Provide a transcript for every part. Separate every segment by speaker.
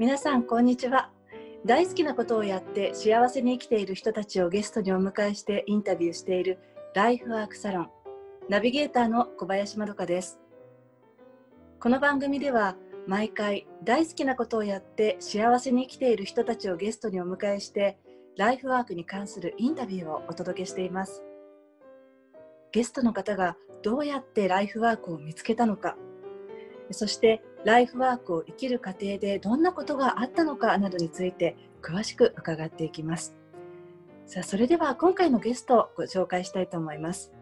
Speaker 1: 皆さんこんにちは。大好きなことをやって幸せに生きている人たちをゲストにお迎えしてインタビューしているライフワークサロンナビゲーターの小林まどかです。この番組では毎回大好きなことをやって幸せに生きている人たちをゲストにお迎えしてライフワークに関するインタビューをお届けしています。ゲストの方がどうやってライフワークを見つけたのかそしてライフワークを生きる過程でどんなことがあったのかなどについて詳しく伺っていきます。さあそれでは今回のゲストをご紹介したいと思います。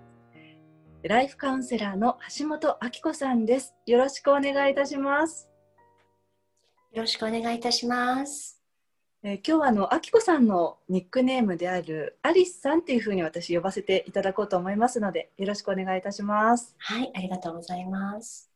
Speaker 1: ライフカウンセラーの橋本明子さんです。よろしくお願いいたします。
Speaker 2: よろしくお願いいたします。
Speaker 1: えー、今日はあのあきこさんのニックネームであるアリスさんっていうふうに私呼ばせていただこうと思いますのでよろしくお願いいたします。
Speaker 2: はいありがとうございます。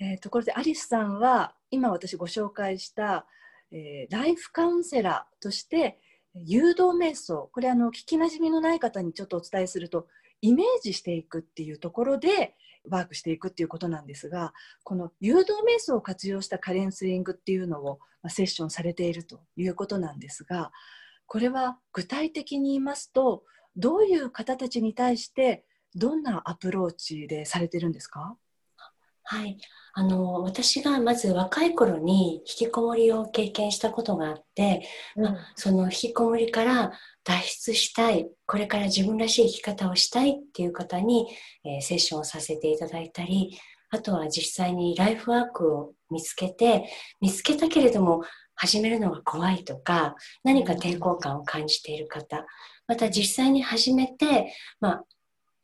Speaker 1: えー、ところでアリスさんは今私ご紹介した、えー、ライフカウンセラーとして誘導瞑想これあの聞きなじみのない方にちょっとお伝えするとイメージしていくっていうところでワークしていくっていうことなんですがこの誘導瞑想を活用したカレンスリングっていうのをまセッションされているということなんですがこれは具体的に言いますとどういう方たちに対してどんなアプローチでされてるんですか？
Speaker 2: はい、あの私がまず若い頃に引きこもりを経験したことがあって、うん、まあ、その引きこもりから脱出したいこれから自分らしい生き方をしたいっていう方に、えー、セッションをさせていただいたりあとは実際にライフワークを見つけて見つけたけれども始めるのが怖いとか何か抵抗感を感じている方また実際に始めて、まあ、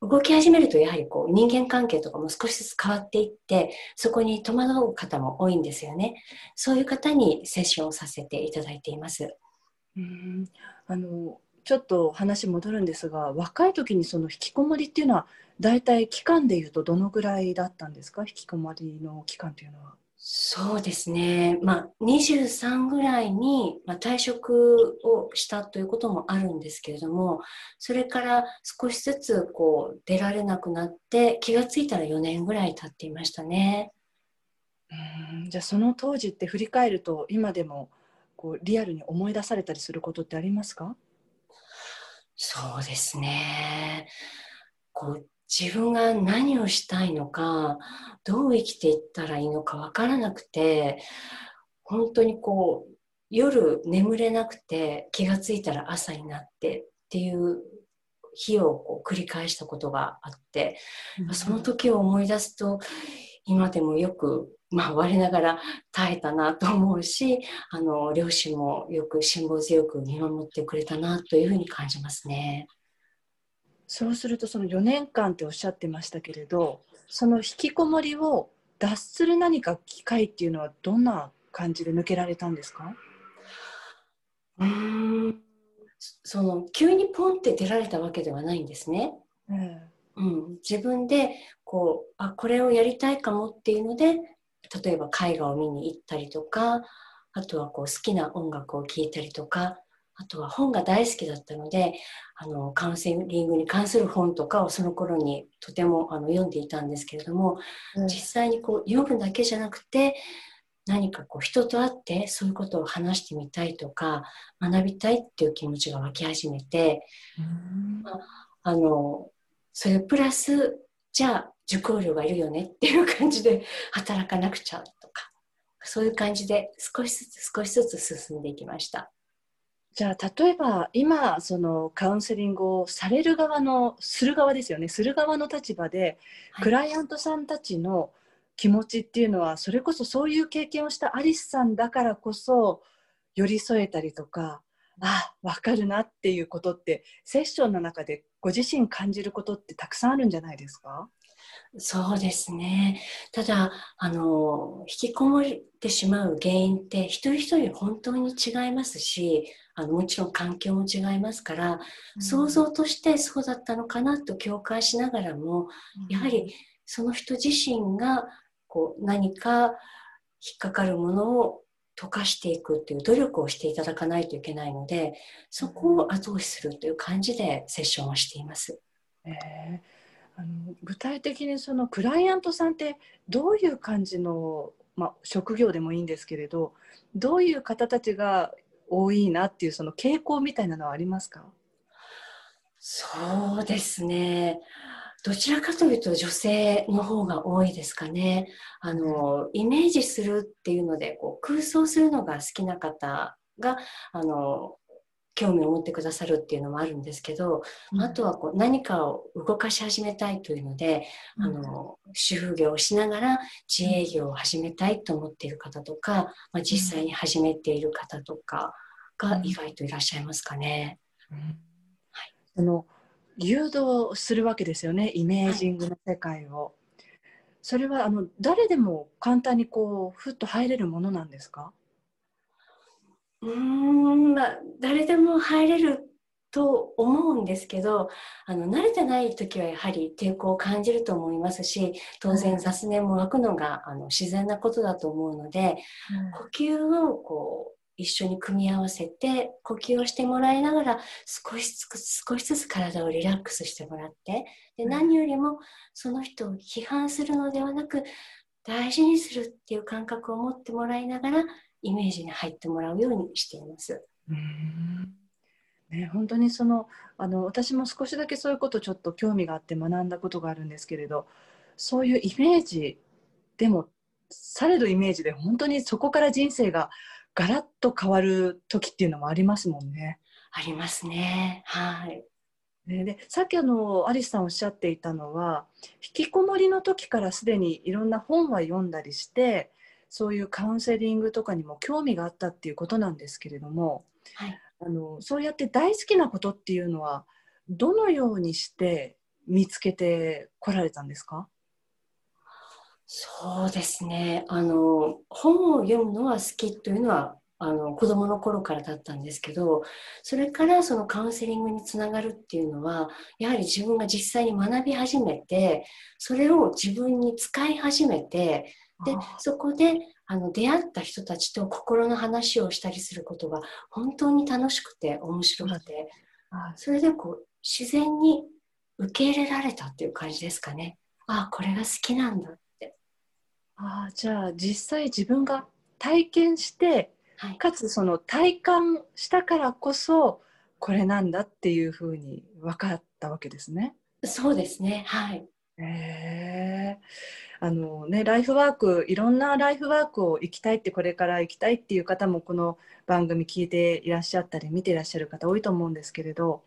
Speaker 2: 動き始めるとやはりこう人間関係とかも少しずつ変わっていってそこに戸惑う方も多いんですよね。そういう方にセッションをさせていただいています。
Speaker 1: うん。あのちょっと話戻るんですが若い時にその引きこもりっていうのは大体期間でいうとどのぐらいだったんですか？引きこもりの期間というのは。
Speaker 2: そうですね、まあ、23ぐらいに、まあ、退職をしたということもあるんですけれどもそれから少しずつこう出られなくなって気がついたら4年ぐらい経っていましたね。
Speaker 1: うんじゃあその当時って振り返ると今でもこうリアルに思い出されたりすることってありますか？
Speaker 2: そうですね。こう自分が何をしたいのかどう生きていったらいいのか分からなくて本当にこう夜眠れなくて気が付いたら朝になってっていう日をこう繰り返したことがあって、うん、その時を思い出すと今でもよく、まあ、我ながら耐えたなと思うしあの両親もよく辛抱強く見守ってくれたなというふうに感じますね。
Speaker 1: そうするとその4年間っておっしゃってましたけれどその引きこもりを脱する何か機会っていうのはどんな感じで抜けられたんですか？
Speaker 2: うん。その急にポンって出られたわけではないんですね。うん、うん、自分でこうあこれをやりたいかもっていうので例えば絵画を見に行ったりとかあとはこう好きな音楽を聴いたりとかあとは本が大好きだったのであのカウンセリングに関する本とかをその頃にとてもあの読んでいたんですけれども、うん、実際にこう読むだけじゃなくて何かこう人と会ってそういうことを話してみたいとか学びたいっていう気持ちが湧き始めて、うんまあ、あのそれプラスじゃあ受講料がいるよねっていう感じで働かなくちゃとかそういう感じで少しずつ少しずつ進んでいきました。
Speaker 1: じゃあ例えば今そのカウンセリングをされる側のする側ですよね。する側の立場で、はい、クライアントさんたちの気持ちっていうのはそれこそそういう経験をしたアリスさんだからこそ寄り添えたりとかあ分かるなっていうことってセッションの中でご自身感じることってたくさんあるんじゃないですか？
Speaker 2: そうですね。ただ、あの、引きこもってしまう原因って一人一人本当に違いますし、あのもちろん環境も違いますから、うん、想像としてそうだったのかなと共感しながらも、うん、やはりその人自身がこう何か引っかかるものを溶かしていくっていう努力をしていただかないといけないのでそこを後押しするという感じでセッションをしています。え
Speaker 1: ー、あの具体的にそのクライアントさんってどういう感じのまあ、職業でもいいんですけれどどういう方たちが多いなっていうその傾向みたいなのはありますか？
Speaker 2: そうですね。どちらかというと女性の方が多いですかね。あの、イメージするっていうので、こう空想するのが好きな方が、あの、興味を持ってくださるっていうのもあるんですけど、うん、あとはこう何かを動かし始めたいというので、うん、あの主婦業をしながら自営業を始めたいと思っている方とか、まあ、実際に始めている方とかが意外といらっしゃいますかね。うん。
Speaker 1: はい、その誘導するわけですよねイメージングの世界を。はい、それはあの誰でも簡単にこうふっと入れるものなんですか？
Speaker 2: うんまあ誰でも入れると思うんですけどあの慣れてない時はやはり抵抗を感じると思いますし当然雑念も湧くのがあの自然なことだと思うので、うん、呼吸をこう一緒に組み合わせて呼吸をしてもらいながら少しずつ少しずつ体をリラックスしてもらってで何よりもその人を批判するのではなく大事にするっていう感覚を持ってもらいながらイメージに入ってもらうようにしています。うん
Speaker 1: ね、本当にそのあの私も少しだけそういうことちょっと興味があって学んだことがあるんですけれどそういうイメージでもされどイメージで本当にそこから人生がガラッと変わる時っていうのもありますもんね。
Speaker 2: ありますね。はい。
Speaker 1: ね、でさっきあのアリスさんおっしゃっていたのは引きこもりの時からすでにいろんな本は読んだりしてそういうカウンセリングとかにも興味があったっていうことなんですけれども、はい、あのそうやって大好きなことっていうのはどのようにして見つけてこられたんですか？
Speaker 2: そうですね。あの、本を読むのは好きというのは、あの、子供の頃からだったんですけど、それからそのカウンセリングにつながるっていうのは、やはり自分が実際に学び始めて、それを自分に使い始めて、で、そこで、あの、出会った人たちと心の話をしたりすることが本当に楽しくて面白くて、それでこう、自然に受け入れられたっていう感じですかね。ああ、これが好きなんだ
Speaker 1: あじゃあ実際自分が体験して、はい、かつその体感したからこそこれなんだっていうふうに分かったわけですね。
Speaker 2: そうですね。はい。
Speaker 1: えー、あのねライフワークいろんなライフワークを行きたいってこれから行きたいっていう方もこの番組聞いていらっしゃったり見ていらっしゃる方多いと思うんですけれど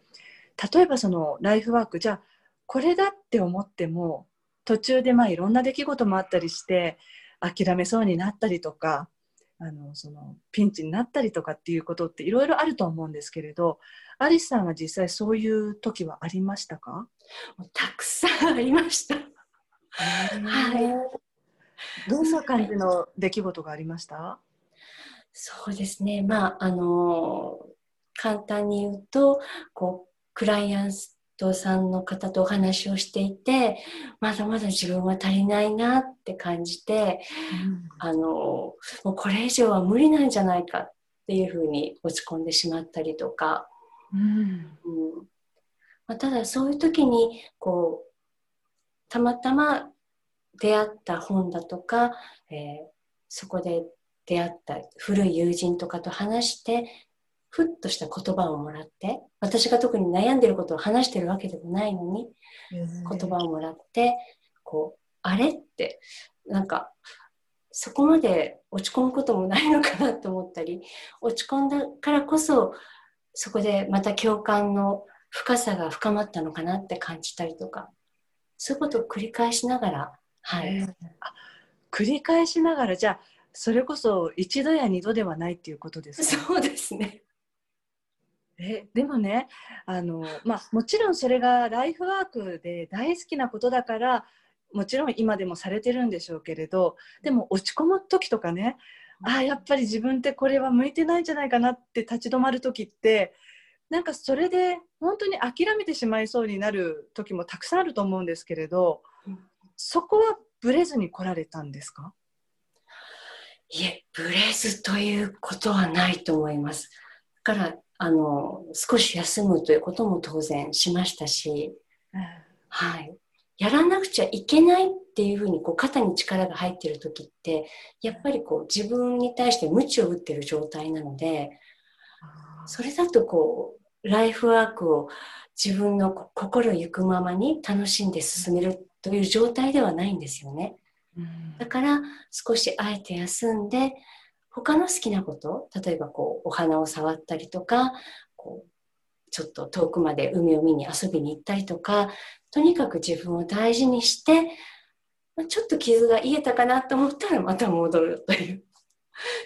Speaker 1: 例えばそのライフワークじゃあこれだって思っても途中でまあいろんな出来事もあったりして諦めそうになったりとかあのそのピンチになったりとかっていうことっていろいろあると思うんですけれどアリスさんは実際そういう時はありましたか？
Speaker 2: たくさんありました。
Speaker 1: はい、どんな感じの出来事がありました？
Speaker 2: そうですね、まああの簡単に言うとこうクライアントさんの方とお話をしていてまだまだ自分は足りないなって感じて、うん、あのもうこれ以上は無理なんじゃないかっていうふうに落ち込んでしまったりとか、うん。うん。まあ、ただそういう時にこうたまたま出会った本だとか、えー、そこで出会った古い友人とかと話してふっとした言葉をもらって私が特に悩んでることを話してるわけでもないのに、言葉をもらってこうあれってなんかそこまで落ち込むこともないのかなと思ったり落ち込んだからこそそこでまた共感の深さが深まったのかなって感じたりとか。そういうことを繰り返しながら、はい、
Speaker 1: 繰り返しながらじゃあそれこそ一度や二度ではないっていうことです
Speaker 2: かそうですね。
Speaker 1: えでもねあの、まあ、もちろんそれがライフワークで大好きなことだからもちろん今でもされてるんでしょうけれどでも落ち込む時とかねああやっぱり自分ってこれは向いてないんじゃないかなって立ち止まる時ってなんかそれで本当に諦めてしまいそうになる時もたくさんあると思うんですけれどそこはブレずに来られたんですか？
Speaker 2: いえブレずということはないと思います。だからあの少し休むということも当然しましたし、うん、はい、やらなくちゃいけないっっていうふうにこう肩に力が入ってる時ってやっぱりこう自分に対して鞭を打ってる状態なのでそれだとこうライフワークを自分の心ゆくままに楽しんで進めるという状態ではないんですよね。だから少しあえて休んで他の好きなこと例えばこうお花を触ったりとかこうちょっと遠くまで海を見に遊びに行ったりとかとにかく自分を大事にしてちょっと傷が癒えたかなと思ったらまた戻るという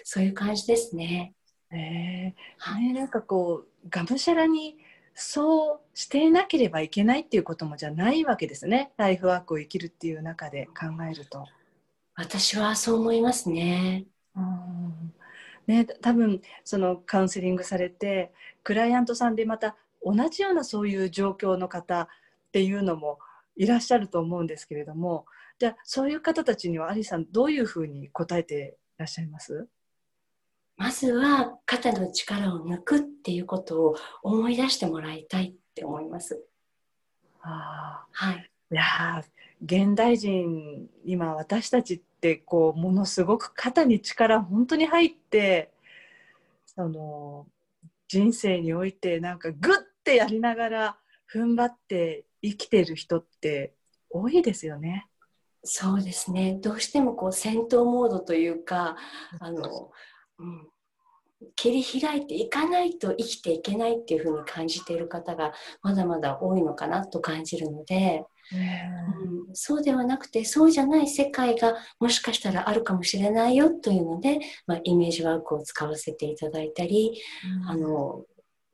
Speaker 2: そういう感じですね。
Speaker 1: えー、ねなんかこうがむしゃらにそうしていなければいけないっていうこともじゃないわけですねライフワークを生きるっていう中で考えると。
Speaker 2: 私はそう思いますね。
Speaker 1: うんね、多分そのカウンセリングされてクライアントさんでまた同じようなそういう状況の方っていうのもいらっしゃると思うんですけれどもじゃあそういう方たちにはアリさんどういうふうに答えていらっしゃいます？
Speaker 2: まずは肩の力を抜くっていうことを思い出してもらいたいって思います。
Speaker 1: あはい、いや現代人今私たちってこうものすごく肩に力本当に入ってその人生においてなんかグッてやりながら踏ん張って生きてる人って多いですよね。
Speaker 2: そうですねどうしてもこう戦闘モードというかあのうん、切り開いていかないと生きていけないっていうふうに感じている方がまだまだ多いのかなと感じるので、うん、そうではなくてそうじゃない世界がもしかしたらあるかもしれないよというので、まあ、イメージワークを使わせていただいたり、うん、あの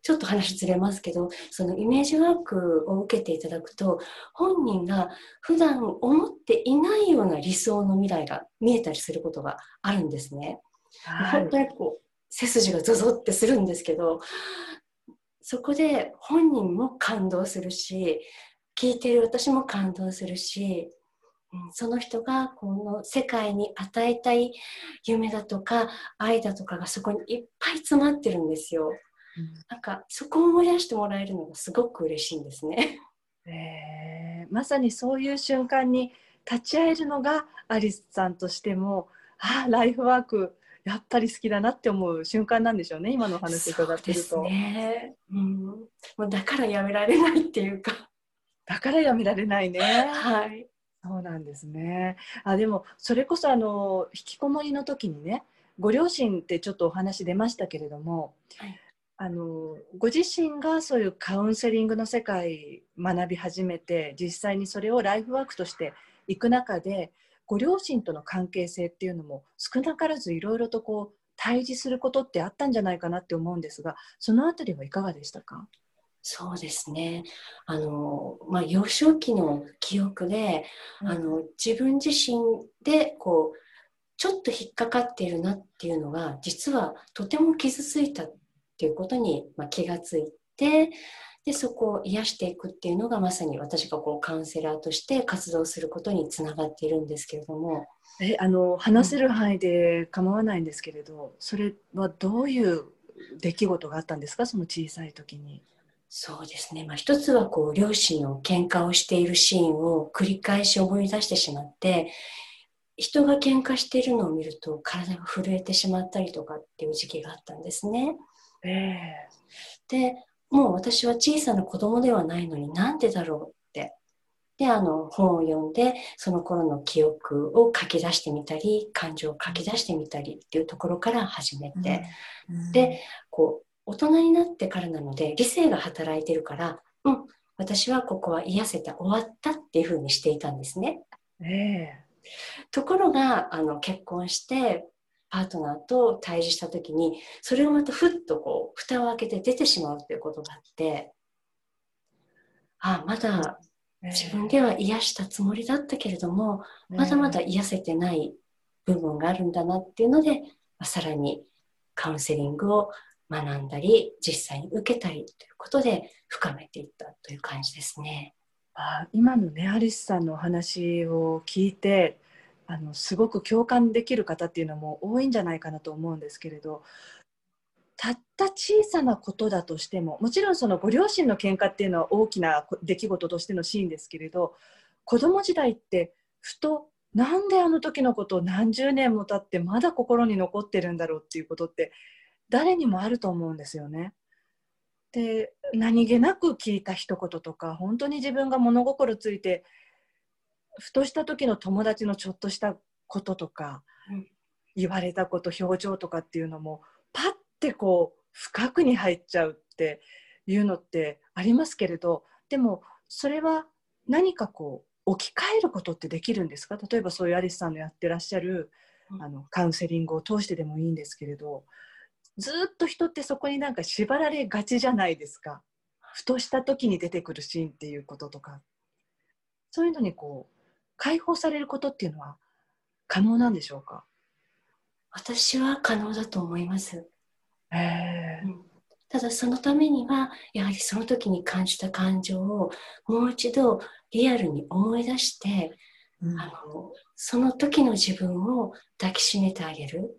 Speaker 2: ちょっと話ずれますけどそのイメージワークを受けていただくと本人が普段思っていないような理想の未来が見えたりすることがあるんですね。はい、本当にこう背筋がゾゾってするんですけどそこで本人も感動するし聞いている私も感動するし、うん、その人がこの世界に与えたい夢だとか愛だとかがそこにいっぱい詰まってるんですよ。うん、なんかそこを思い出してもらえるのがすごく嬉しいんですね。
Speaker 1: えー、まさにそういう瞬間に立ち会えるのがアリスさんとしてもああライフワークやっぱり好きだなって思う瞬間なんでしょうね今の話伺ってると。
Speaker 2: ねうん、もうだからやめられないっていうか。
Speaker 1: だからやめられないね。
Speaker 2: はい。
Speaker 1: そうなんですね。あでもそれこそあの引きこもりの時にねご両親ってちょっとお話出ましたけれども、はい、あのご自身がそういうカウンセリングの世界学び始めて実際にそれをライフワークとしていく中でご両親との関係性っていうのも少なからずいろいろとこう対峙することってあったんじゃないかなって思うんですがそのあたりはいかがでしたか？
Speaker 2: そうですね。あの、まあ、幼少期の記憶で、うん、あの自分自身でこうちょっと引っかかっているなっていうのが実はとても傷ついたっていうことに、まあ、気がついてでそこを癒していくっていうのがまさに私がこうカウンセラーとして活動することにつながっているんですけれども。
Speaker 1: えあの話せる範囲で構わないんですけれど、うん、それはどういう出来事があったんですか？その小さい時に。
Speaker 2: そうですね、まあ、一つはこう両親の喧嘩をしているシーンを繰り返し思い出してしまって人が喧嘩しているのを見ると体が震えてしまったりとかっていう時期があったんですね。
Speaker 1: え
Speaker 2: ー、でもう私は小さな子供ではないのになんでだろうって。で、あの、本を読んで、その頃の記憶を書き出してみたり、感情を書き出してみたりっていうところから始めて、うんうん、で、こう、大人になってからなので、理性が働いてるから、うん、私はここは癒せた、終わったっていうふうにしていたんですね。
Speaker 1: えー、
Speaker 2: ところが、あの、結婚して、パートナーと対峙した時にそれをまたふっとこう蓋を開けて出てしまうということがあってあまだ自分では癒したつもりだったけれども、まだまだ癒せてない部分があるんだなっていうので、まあ、さらにカウンセリングを学んだり実際に受けたりということで深めていったという感じですね。
Speaker 1: あ今のねアリスさんのお話を聞いてあのすごく共感できる方っていうのも多いんじゃないかなと思うんですけれどたった小さなことだとしてももちろんそのご両親の喧嘩っていうのは大きな出来事としてのシーンですけれど子供時代ってふとなんであの時のことを何十年も経ってまだ心に残ってるんだろうっていうことって誰にもあると思うんですよね。で何気なく聞いた一言とか本当に自分が物心ついてふとした時の友達のちょっとしたこととか、うん、言われたこと表情とかっていうのもパッてこう深くに入っちゃうっていうのってありますけれどでもそれは何かこう置き換えることってできるんですか？例えばそういうアリスさんのやってらっしゃる、あのカウンセリングを通してでもいいんですけれどずっと人ってそこになんか縛られがちじゃないですか。ふとした時に出てくるシーンっていうこととか。そういうのにこう解放されることっていうのは可能なんでしょうか？
Speaker 2: 私は可能だと思います。
Speaker 1: えー、うん
Speaker 2: ただそのためにはやはりその時に感じた感情をもう一度リアルに思い出して、うん、あのその時の自分を抱きしめてあげる。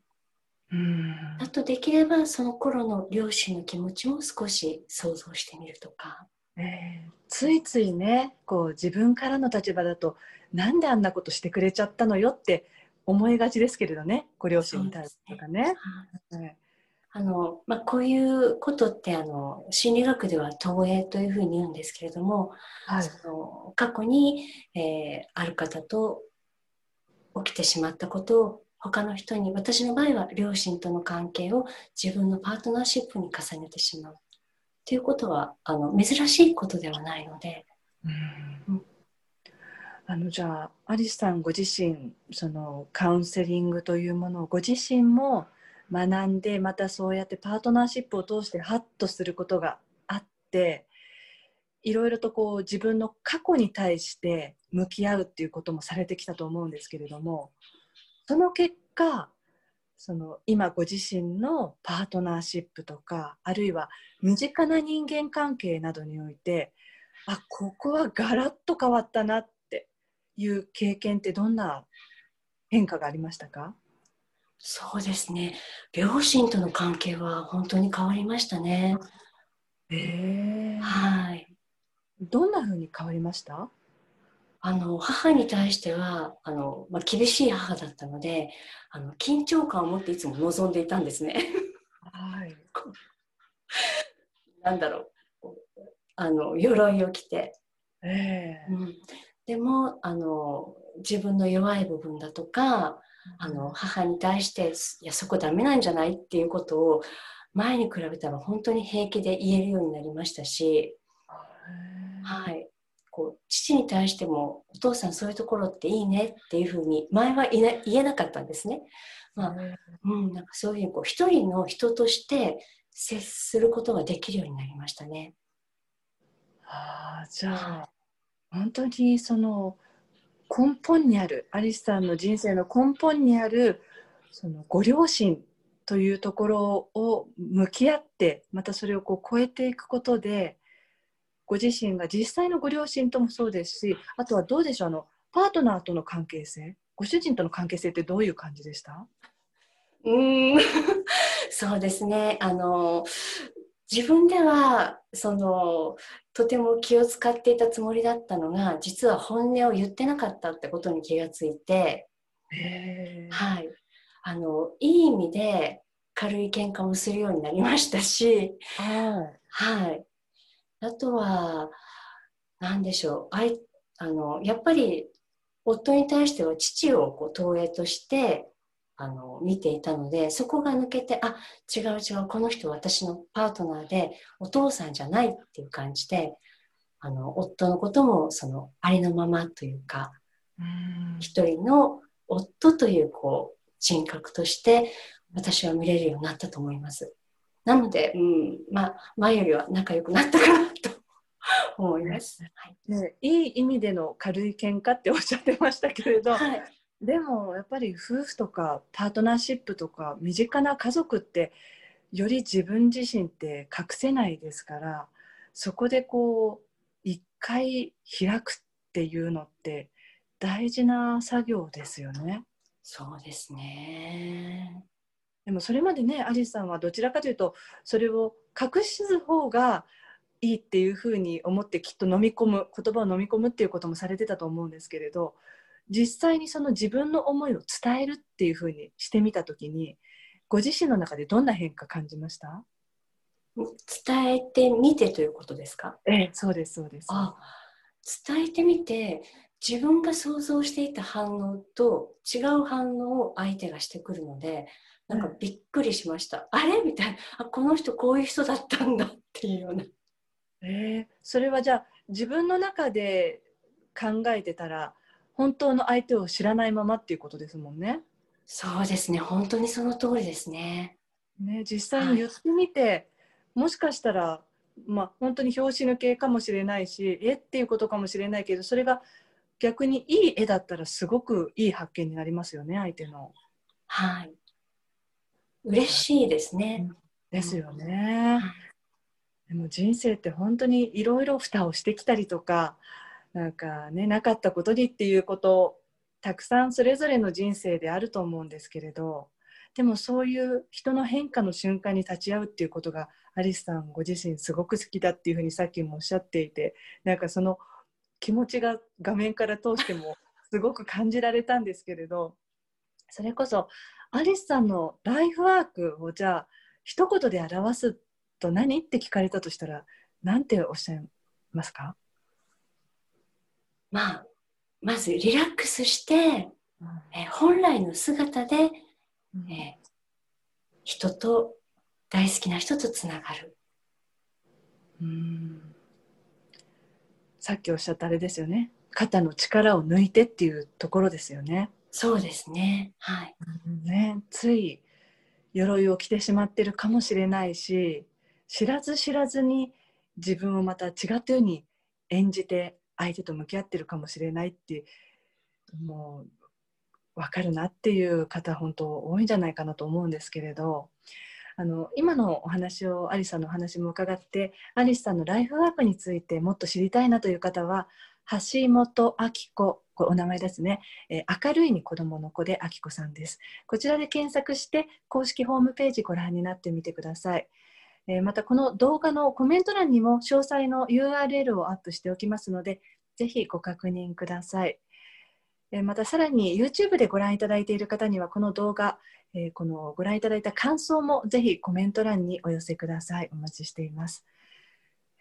Speaker 1: うん、
Speaker 2: あとできればその頃の両親の気持ちも少し想像してみるとか。
Speaker 1: えー、ついついねこう自分からの立場だとなんであんなことしてくれちゃったのよって思いがちですけれどねご両親に対してとかね。
Speaker 2: ね。あのまあ、こういうことってあの心理学では投影というふうに言うんですけれども、はい、その過去に、えー、ある方と起きてしまったことを他の人に私の場合は両親との関係を自分のパートナーシップに重ねてしまうということはあの珍しいことではないので、
Speaker 1: あのじゃあアリスさんご自身そのカウンセリングというものをご自身も学んでまたそうやってパートナーシップを通してハッとすることがあっていろいろとこう自分の過去に対して向き合うっていうこともされてきたと思うんですけれどもその結果その今ご自身のパートナーシップとかあるいは身近な人間関係などにおいてあここはガラッと変わったなっいう経験ってどんな変化がありましたか？
Speaker 2: そうですね両親との関係は本当に変わりましたね。
Speaker 1: えー、
Speaker 2: はい。
Speaker 1: どんな風に変わりました？
Speaker 2: あの母に対してはあの、まあ、厳しい母だったのであの緊張感を持っていつも望んでいたんですね。
Speaker 1: はい、
Speaker 2: なんだろう。あの鎧を着て、
Speaker 1: えー、
Speaker 2: うん、でもあの自分の弱い部分だとか、あの母に対していやそこダメなんじゃないっていうことを前に比べたら本当に平気で言えるようになりましたし、はい、こう父に対してもお父さんそういうところっていいねっていうふうに前は言えなかったんですね。まあうん、なんかそういうこう一人の人として接することができるようになりましたね。
Speaker 1: あじゃあ、本当にその根本にあるアリスさんの人生の根本にあるそのご両親というところを向き合ってまたそれをこう超えていくことでご自身が実際のご両親ともそうですしあとはどうでしょうあのパートナーとの関係性ご主人との関係性ってどういう感じでした？
Speaker 2: うん。そうですね。あの自分ではそのとても気を使っていたつもりだったのが実は本音を言ってなかったってことに気がついて、はい、あのいい意味で軽い喧嘩もするようになりましたし、はい、あとは何でしょうあいあのやっぱり夫に対しては父をこう投影としてあの見ていたのでそこが抜けてあ違う違うこの人私のパートナーでお父さんじゃないっていう感じであの夫のこともそのありのままというか一人の夫というこう人格として私は見れるようになったと思います。なので、うんまあ、前よりは仲良くなったか 思います。はい、
Speaker 1: ね、いい意味での軽い喧嘩っておっしゃってましたけれど、はい、でもやっぱり夫婦とかパートナーシップとか身近な家族ってより自分自身って隠せないですからそこでこう一回開くっていうのって大事な作業ですよね。
Speaker 2: そうですね
Speaker 1: でもそれまでねアリスさんはどちらかというとそれを隠す方がいいっていうふうに思ってきっと飲み込む言葉を飲み込むっていうこともされてたと思うんですけれど実際にその自分の思いを伝えるっていうふうにしてみた時にご自身の中でどんな変化感じました？
Speaker 2: 伝えてみてということですか？
Speaker 1: ええ、そうですそうです。
Speaker 2: あ伝えてみて自分が想像していた反応と違う反応を相手がしてくるのでなんかびっくりしました、うん、あれ？みたいな。あこの人こういう人だったんだっていうような。
Speaker 1: えー、それはじゃあ自分の中で考えてたら本当の相手を知らないままっていうことですもんね。
Speaker 2: そうですね本当にその通りですね。
Speaker 1: ね実際に言ってみて、はい、もしかしたらまあ本当に拍子抜けかもしれないしえっていうことかもしれないけどそれが逆にいい絵だったらすごくいい発見になりますよね相手の。
Speaker 2: はい嬉しいですね。
Speaker 1: ですよね。でも人生って本当にいろいろ蓋をしてきたりとかなんかねなかったことにっていうことたくさんそれぞれの人生であると思うんですけれどでもそういう人の変化の瞬間に立ち会うっていうことがアリスさんご自身すごく好きだっていうふうにさっきもおっしゃっていてなんかその気持ちが画面から通してもすごく感じられたんですけれどそれこそアリスさんのライフワークをじゃあ一言で表すっと何？って聞かれたとしたら何ておっしゃいますか？
Speaker 2: まあまずリラックスして、うん、え本来の姿で、うん、え人と大好きな人とつながる。
Speaker 1: うんさっきおっしゃったあれですよね肩の力を抜いてっていうところですよね。
Speaker 2: そうですね。はい。
Speaker 1: ね、つい鎧を着てしまってるかもしれないし、知らず知らずに自分をまた違ったように演じて相手と向き合ってるかもしれないってもう分かるなっていう方本当多いんじゃないかなと思うんですけれどあの今のお話をアリさんのお話も伺ってアリスさんのライフワークについてもっと知りたいなという方は橋本明子こお名前ですね、えー、明るいに子供の子で明子さんです。こちらで検索して公式ホームページご覧になってみてください。えー、またこの動画のコメント欄にも詳細の URL をアップしておきますので、ぜひご確認ください。えー、またさらに YouTube でご覧いただいている方にはこの動画、えー、このご覧いただいた感想もぜひコメント欄にお寄せください。お待ちしています。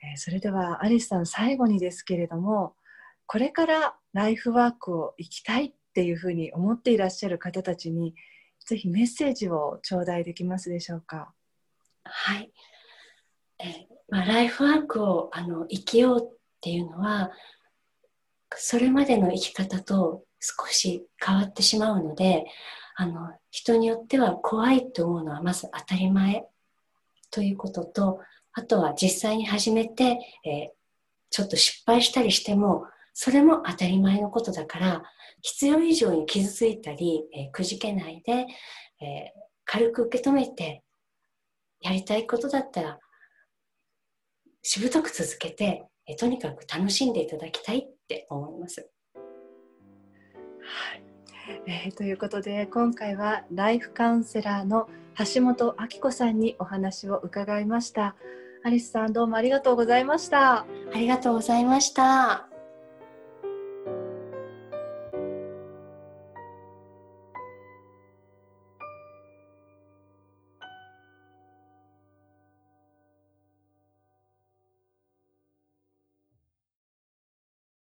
Speaker 1: えそれではアリスさん最後にですけれども、これからライフワークを生きたいっていうふうに思っていらっしゃる方たちにぜひメッセージを頂戴できますでしょうか？
Speaker 2: はい。まあ、ライフワークをあの生きようっていうのはそれまでの生き方と少し変わってしまうのであの人によっては怖いと思うのはまず当たり前ということとあとは実際に始めて、えー、ちょっと失敗したりしてもそれも当たり前のことだから必要以上に傷ついたり、えー、くじけないで、えー、軽く受け止めてやりたいことだったらしぶとく続けてえとにかく楽しんでいただきたいって思います。
Speaker 1: はいえー、ということで今回はライフカウンセラーの橋本明子さんにお話を伺いました。アリスさんどうもありがとうございました。
Speaker 2: ありがとうございました。